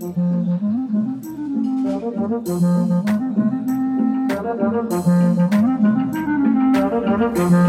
Thank you.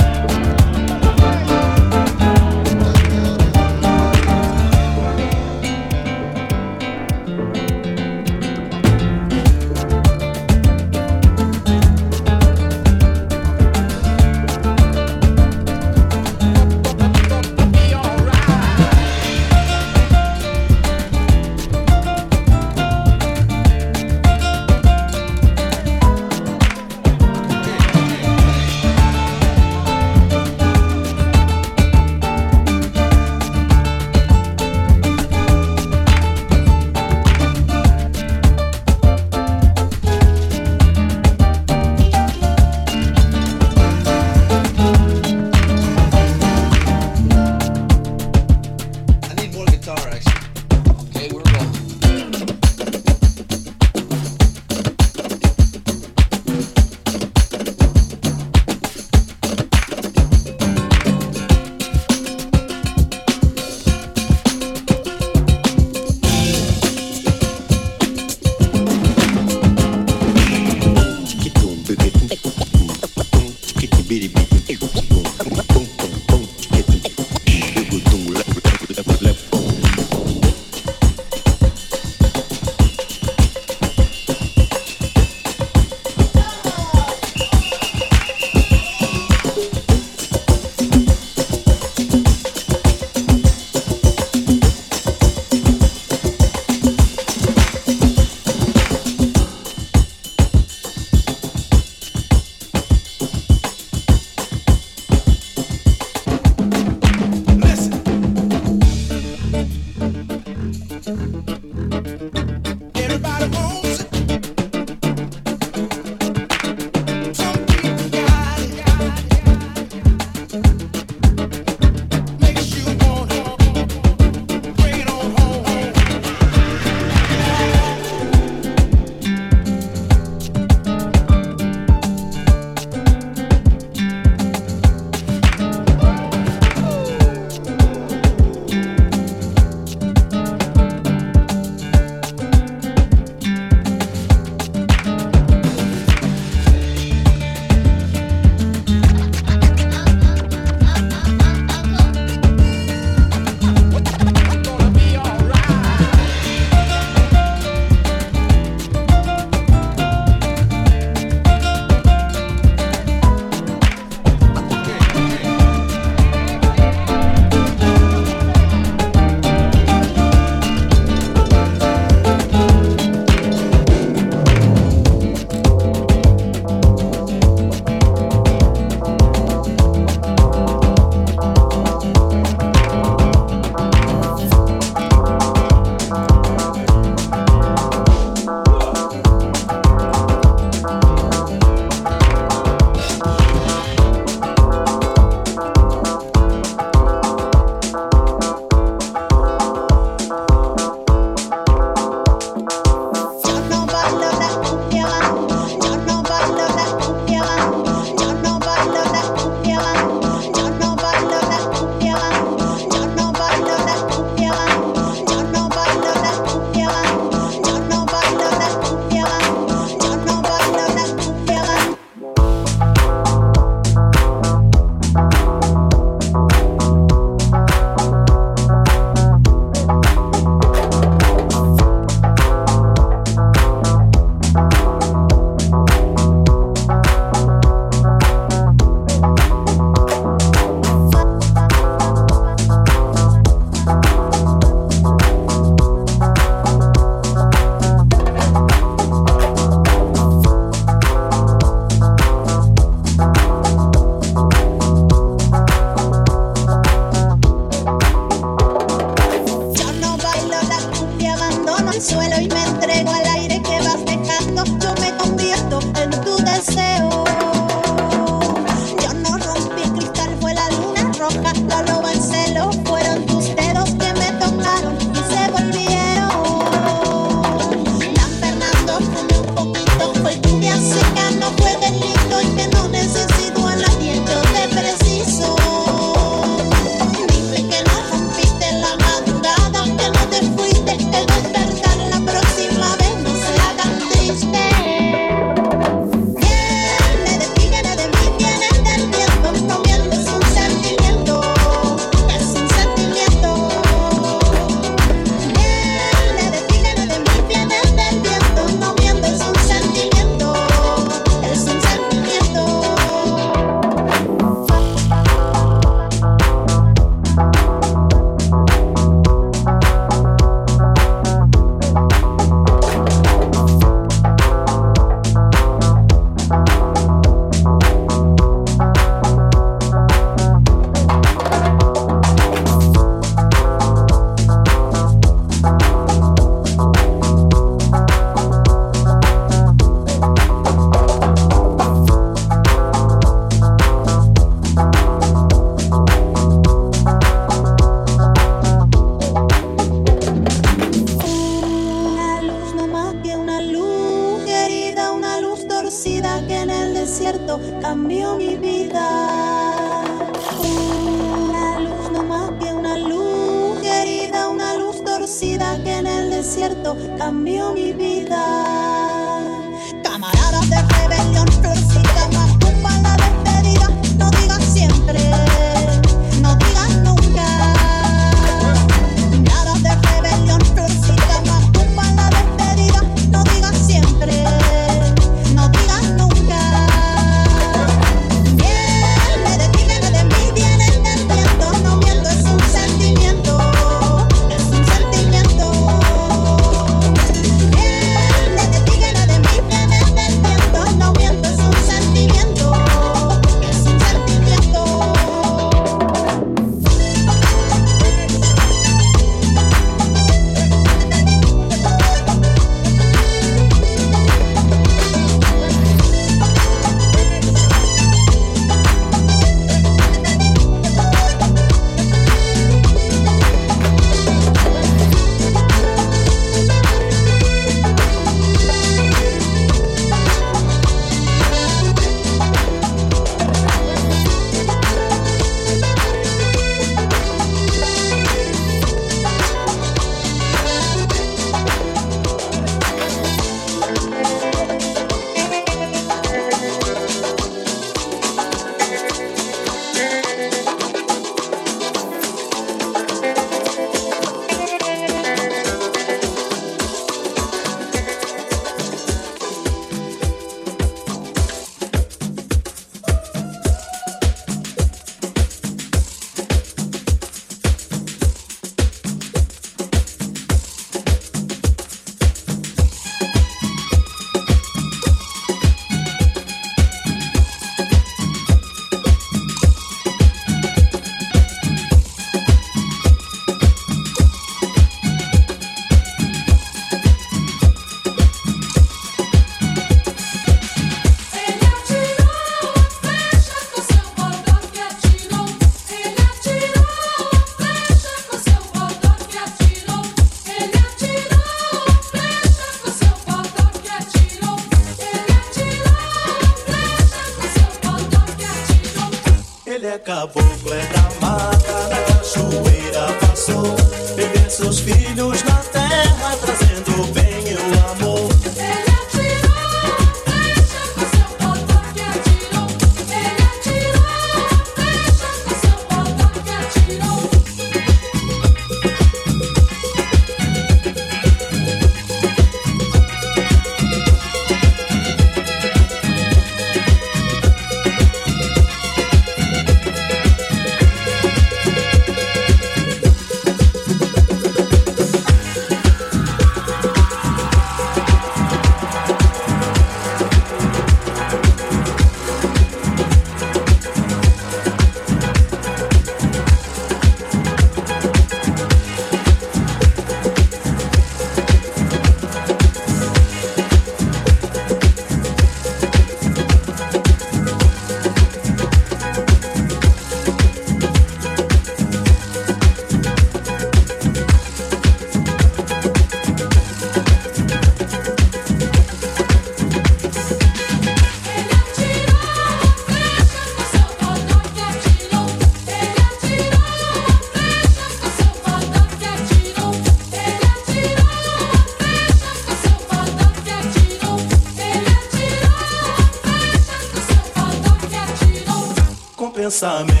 pensamentos.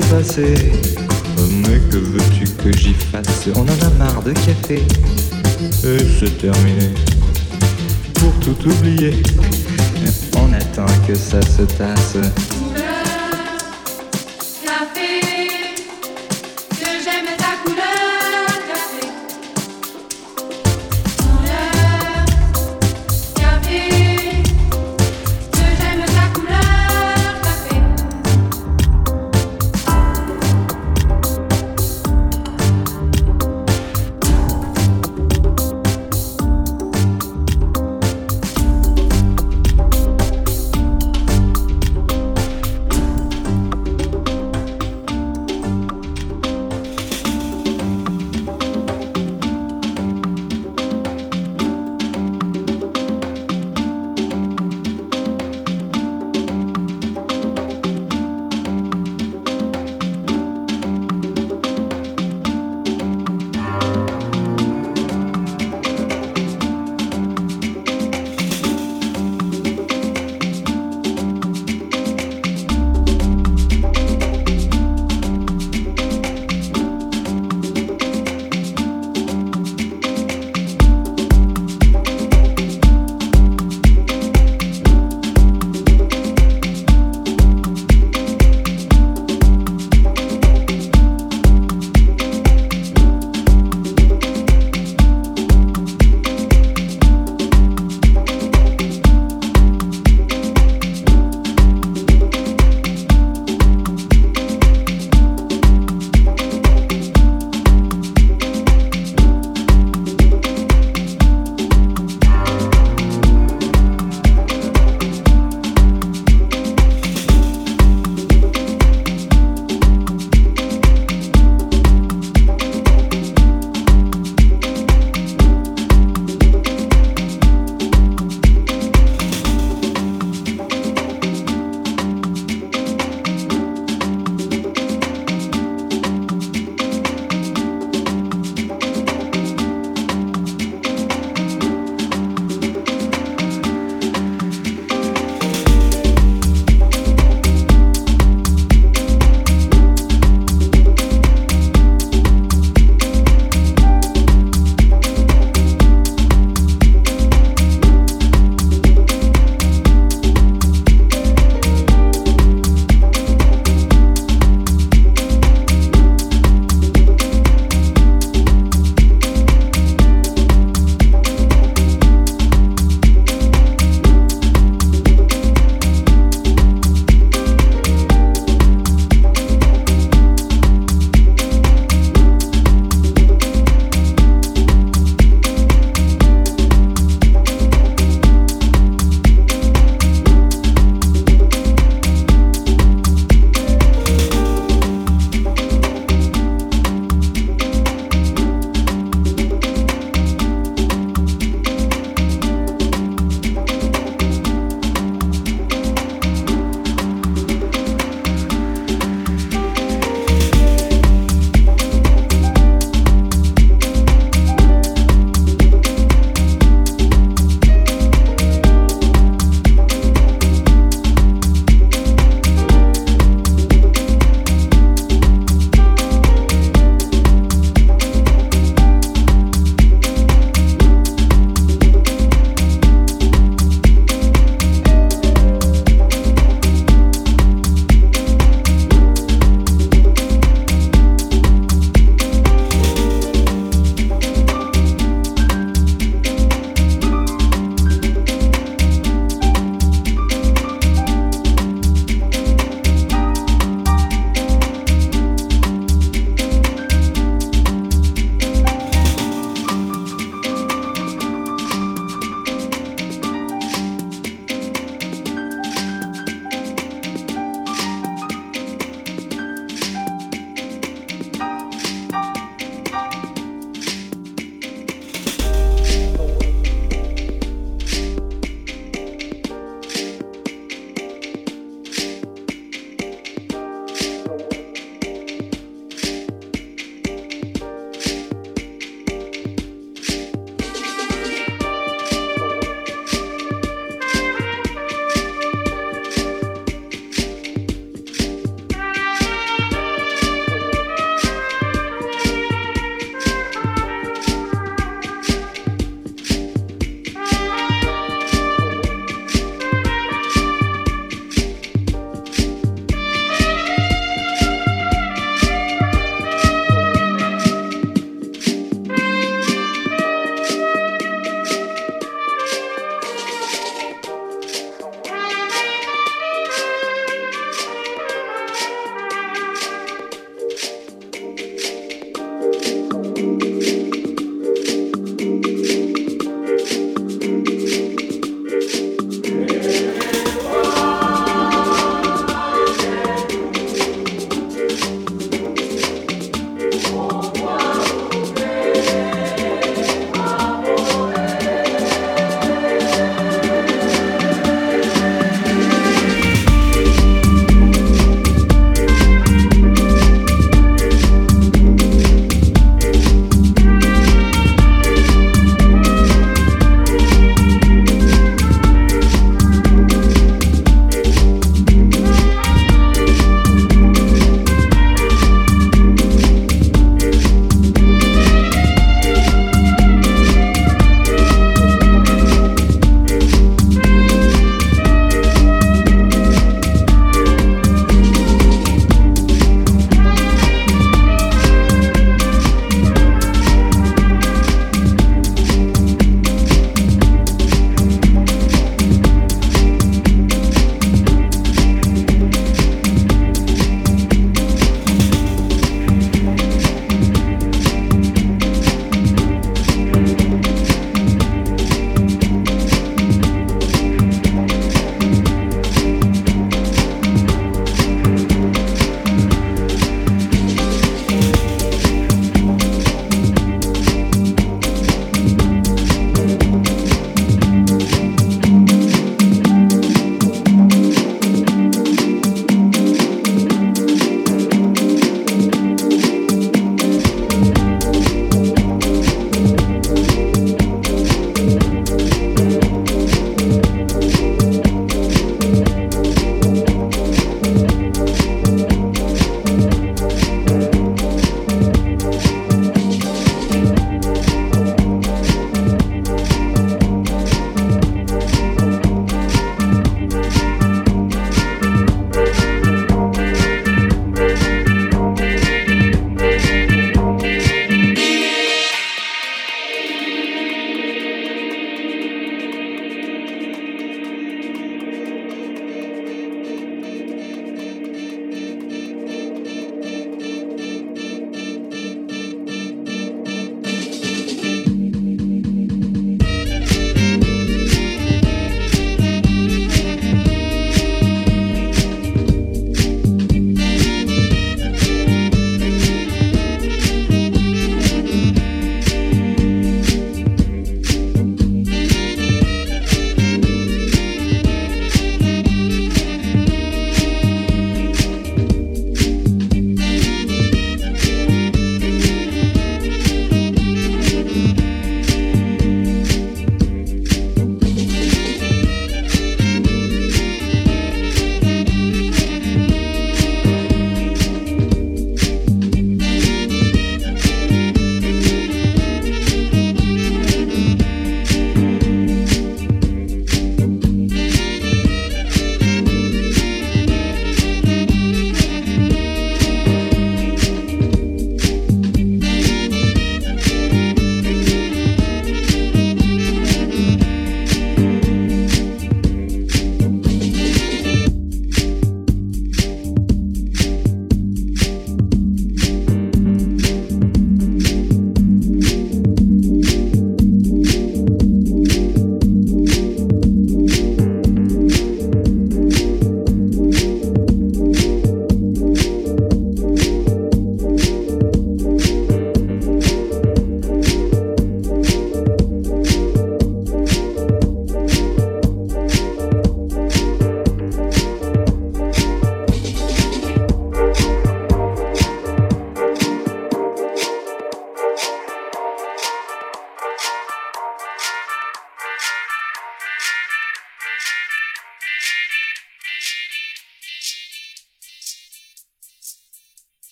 passer. Oh, mais que veux-tu que j'y fasse On en a marre de café. Et c'est terminé. Pour tout oublier, on attend que ça se tasse.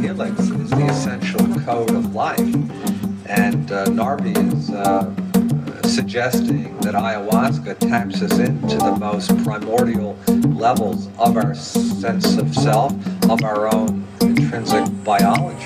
Helix is the essential code of life. And uh, Narvi is uh, suggesting that ayahuasca taps us into the most primordial levels of our sense of self, of our own intrinsic biology.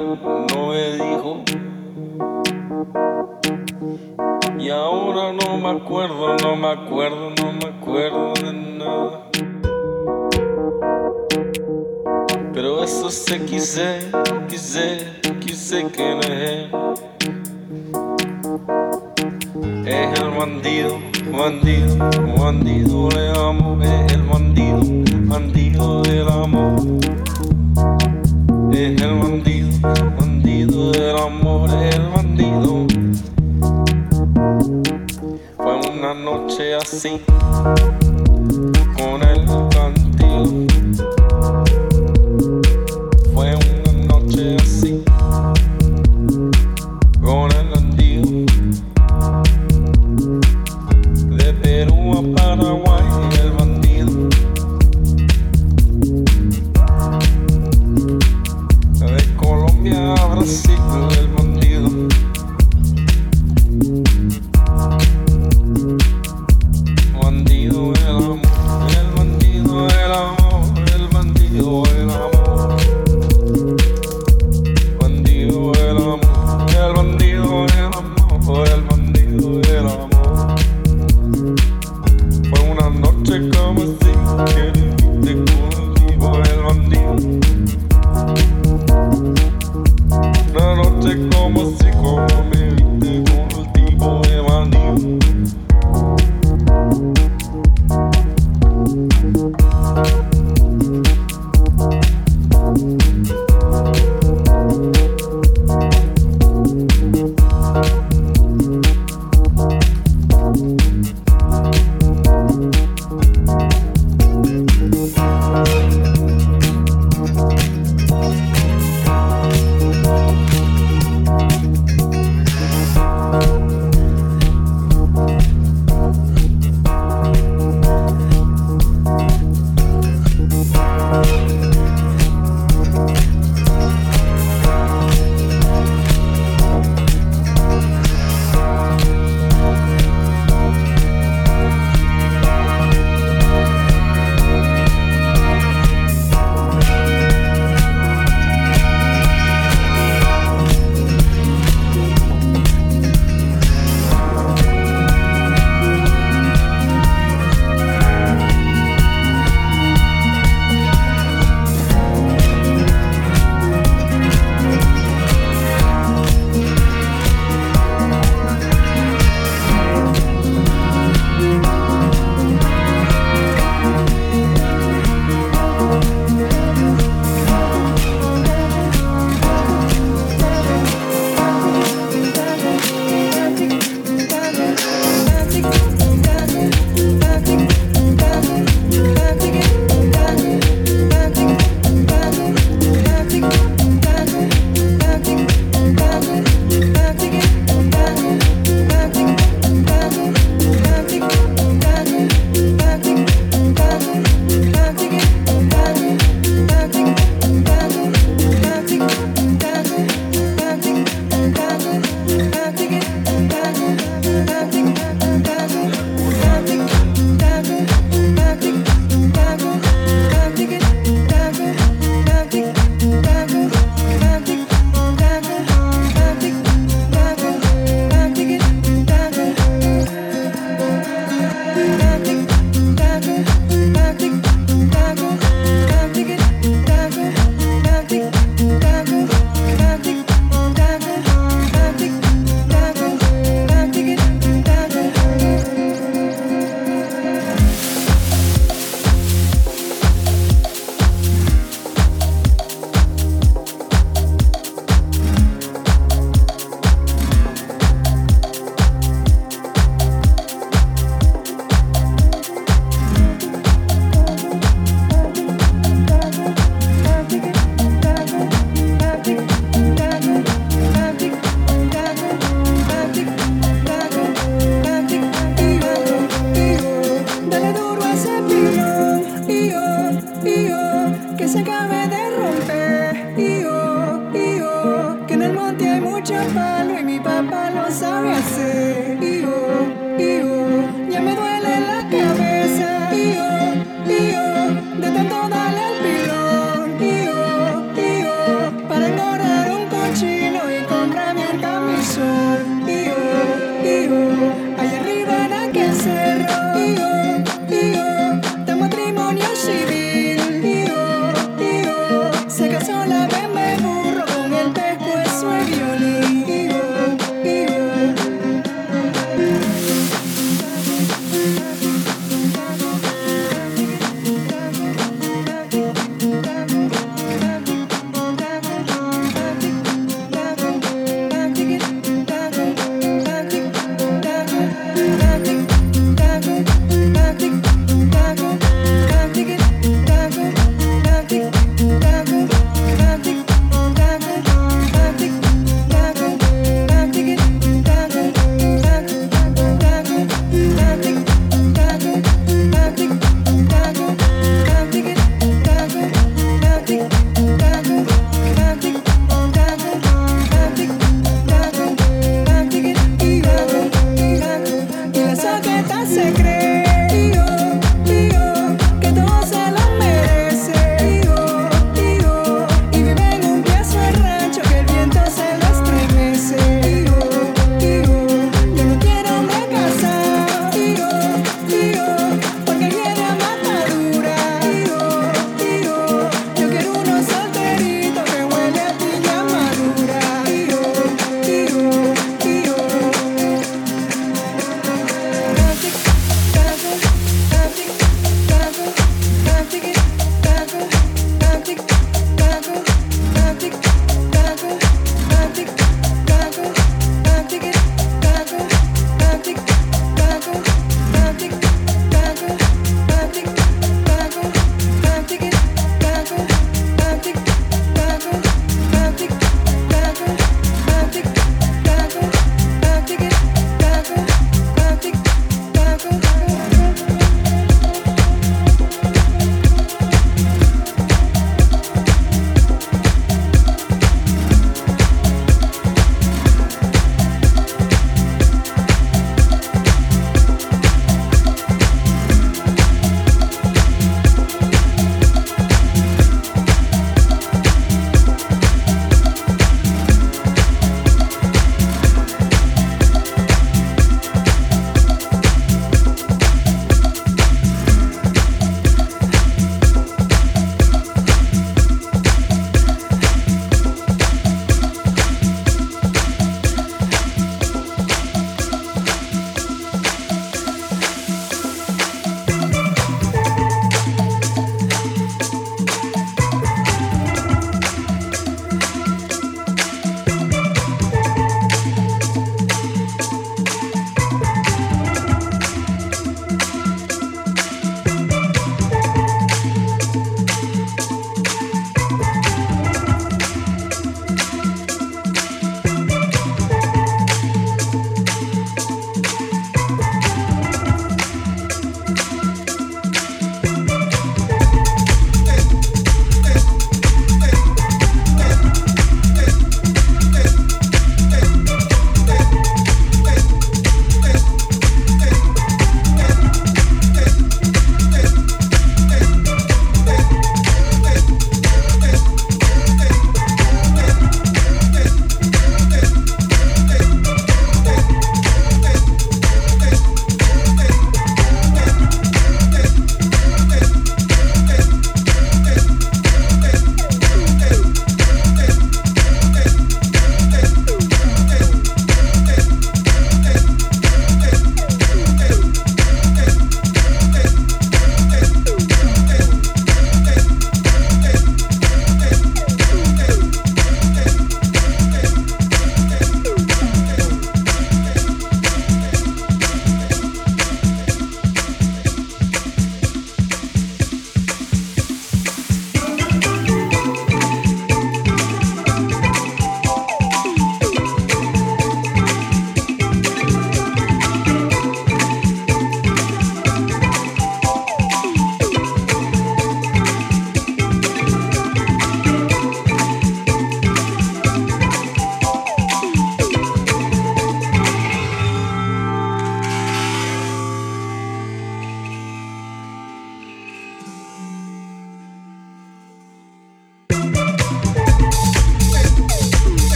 No me dijo. Y ahora no me acuerdo, no me acuerdo, no me acuerdo de nada. Pero eso se quise, quise, quise que no es él. Es el bandido, bandido, bandido de amor, es el bandido, bandido del amor. Es el bandido, bandido del amor, el bandido. Fue una noche así,